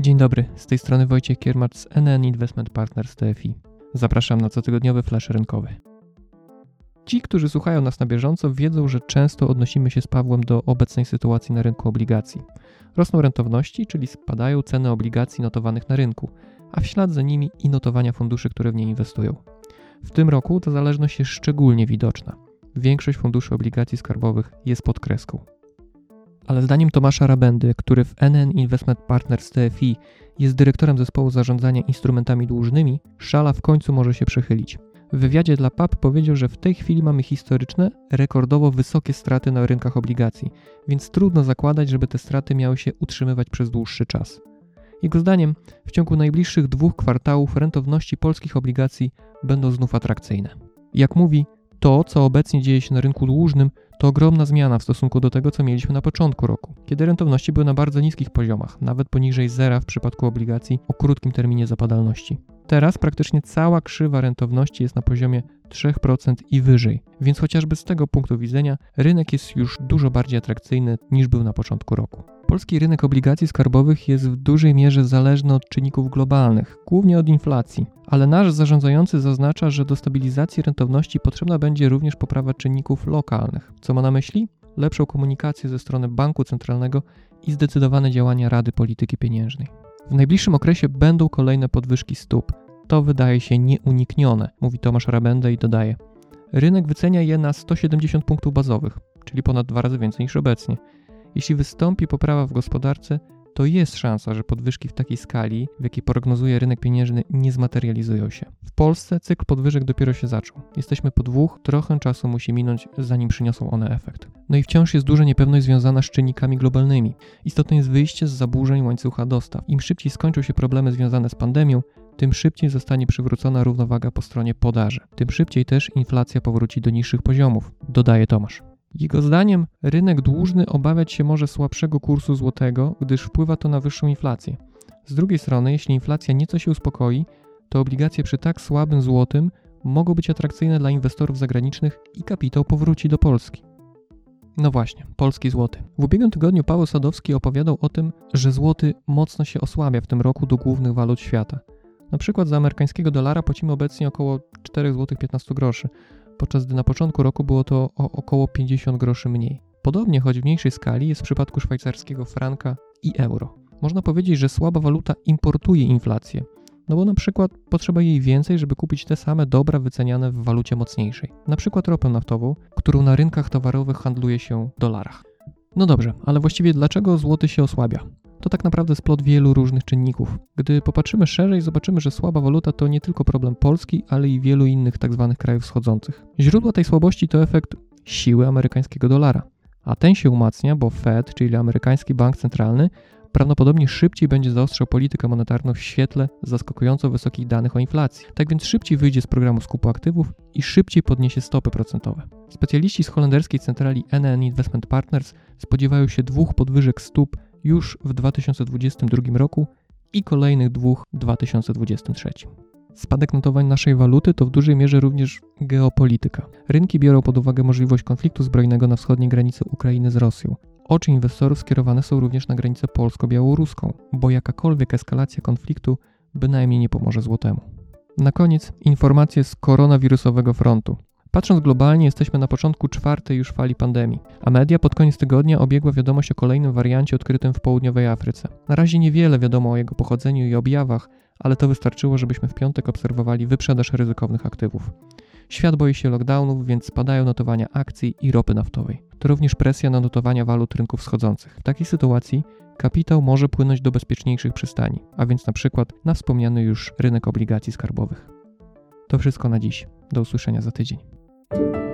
Dzień dobry, z tej strony Wojciech Kiermacz z NN Investment Partners TFI. Zapraszam na cotygodniowy flash rynkowy. Ci, którzy słuchają nas na bieżąco, wiedzą, że często odnosimy się z Pawłem do obecnej sytuacji na rynku obligacji. Rosną rentowności, czyli spadają ceny obligacji notowanych na rynku, a w ślad za nimi i notowania funduszy, które w nie inwestują. W tym roku ta zależność jest szczególnie widoczna. Większość funduszy obligacji skarbowych jest pod kreską. Ale zdaniem Tomasza Rabendy, który w NN Investment Partners TFI jest dyrektorem zespołu zarządzania instrumentami dłużnymi, szala w końcu może się przechylić. W wywiadzie dla PAP powiedział, że w tej chwili mamy historyczne, rekordowo wysokie straty na rynkach obligacji, więc trudno zakładać, żeby te straty miały się utrzymywać przez dłuższy czas. Jego zdaniem, w ciągu najbliższych dwóch kwartałów rentowności polskich obligacji będą znów atrakcyjne. Jak mówi, to, co obecnie dzieje się na rynku dłużnym, to ogromna zmiana w stosunku do tego, co mieliśmy na początku roku, kiedy rentowności były na bardzo niskich poziomach, nawet poniżej zera w przypadku obligacji o krótkim terminie zapadalności. Teraz praktycznie cała krzywa rentowności jest na poziomie 3% i wyżej, więc chociażby z tego punktu widzenia rynek jest już dużo bardziej atrakcyjny niż był na początku roku. Polski rynek obligacji skarbowych jest w dużej mierze zależny od czynników globalnych, głównie od inflacji, ale nasz zarządzający zaznacza, że do stabilizacji rentowności potrzebna będzie również poprawa czynników lokalnych. Co ma na myśli? Lepszą komunikację ze strony banku centralnego i zdecydowane działania Rady Polityki Pieniężnej. W najbliższym okresie będą kolejne podwyżki stóp. To wydaje się nieuniknione, mówi Tomasz Rabenda i dodaje. Rynek wycenia je na 170 punktów bazowych, czyli ponad dwa razy więcej niż obecnie. Jeśli wystąpi poprawa w gospodarce, to jest szansa, że podwyżki w takiej skali, w jakiej prognozuje rynek pieniężny, nie zmaterializują się. W Polsce cykl podwyżek dopiero się zaczął. Jesteśmy po dwóch, trochę czasu musi minąć, zanim przyniosą one efekt. No i wciąż jest duża niepewność związana z czynnikami globalnymi. Istotne jest wyjście z zaburzeń łańcucha dostaw. Im szybciej skończą się problemy związane z pandemią, tym szybciej zostanie przywrócona równowaga po stronie podaży. Tym szybciej też inflacja powróci do niższych poziomów, dodaje Tomasz. Jego zdaniem rynek dłużny obawiać się może słabszego kursu złotego, gdyż wpływa to na wyższą inflację. Z drugiej strony, jeśli inflacja nieco się uspokoi, to obligacje przy tak słabym złotym mogą być atrakcyjne dla inwestorów zagranicznych i kapitał powróci do Polski. No właśnie, polski złoty. W ubiegłym tygodniu Paweł Sadowski opowiadał o tym, że złoty mocno się osłabia w tym roku do głównych walut świata. Na przykład za amerykańskiego dolara płacimy obecnie około 4 zł 15 groszy, podczas gdy na początku roku było to o około 50 groszy mniej. Podobnie, choć w mniejszej skali, jest w przypadku szwajcarskiego franka i euro. Można powiedzieć, że słaba waluta importuje inflację, no bo na przykład potrzeba jej więcej, żeby kupić te same dobra wyceniane w walucie mocniejszej, na przykład ropę naftową, którą na rynkach towarowych handluje się w dolarach. No dobrze, ale właściwie dlaczego złoty się osłabia? To tak naprawdę splot wielu różnych czynników. Gdy popatrzymy szerzej, zobaczymy, że słaba waluta to nie tylko problem Polski, ale i wielu innych tzw. Tak krajów wschodzących. Źródło tej słabości to efekt siły amerykańskiego dolara. A ten się umacnia, bo Fed, czyli amerykański bank centralny, prawdopodobnie szybciej będzie zaostrzał politykę monetarną w świetle zaskakująco wysokich danych o inflacji. Tak więc szybciej wyjdzie z programu skupu aktywów i szybciej podniesie stopy procentowe. Specjaliści z holenderskiej centrali NN Investment Partners spodziewają się dwóch podwyżek stóp już w 2022 roku i kolejnych dwóch w 2023. Spadek notowań naszej waluty to w dużej mierze również geopolityka. Rynki biorą pod uwagę możliwość konfliktu zbrojnego na wschodniej granicy Ukrainy z Rosją. Oczy inwestorów skierowane są również na granicę polsko-białoruską, bo jakakolwiek eskalacja konfliktu bynajmniej nie pomoże złotemu. Na koniec informacje z koronawirusowego frontu. Patrząc globalnie, jesteśmy na początku czwartej już fali pandemii, a media pod koniec tygodnia obiegła wiadomość o kolejnym wariancie odkrytym w południowej Afryce. Na razie niewiele wiadomo o jego pochodzeniu i objawach, ale to wystarczyło, żebyśmy w piątek obserwowali wyprzedaż ryzykownych aktywów. Świat boi się lockdownów, więc spadają notowania akcji i ropy naftowej. To również presja na notowania walut rynków wschodzących. W takiej sytuacji kapitał może płynąć do bezpieczniejszych przystani, a więc na przykład na wspomniany już rynek obligacji skarbowych. To wszystko na dziś. Do usłyszenia za tydzień. Thank you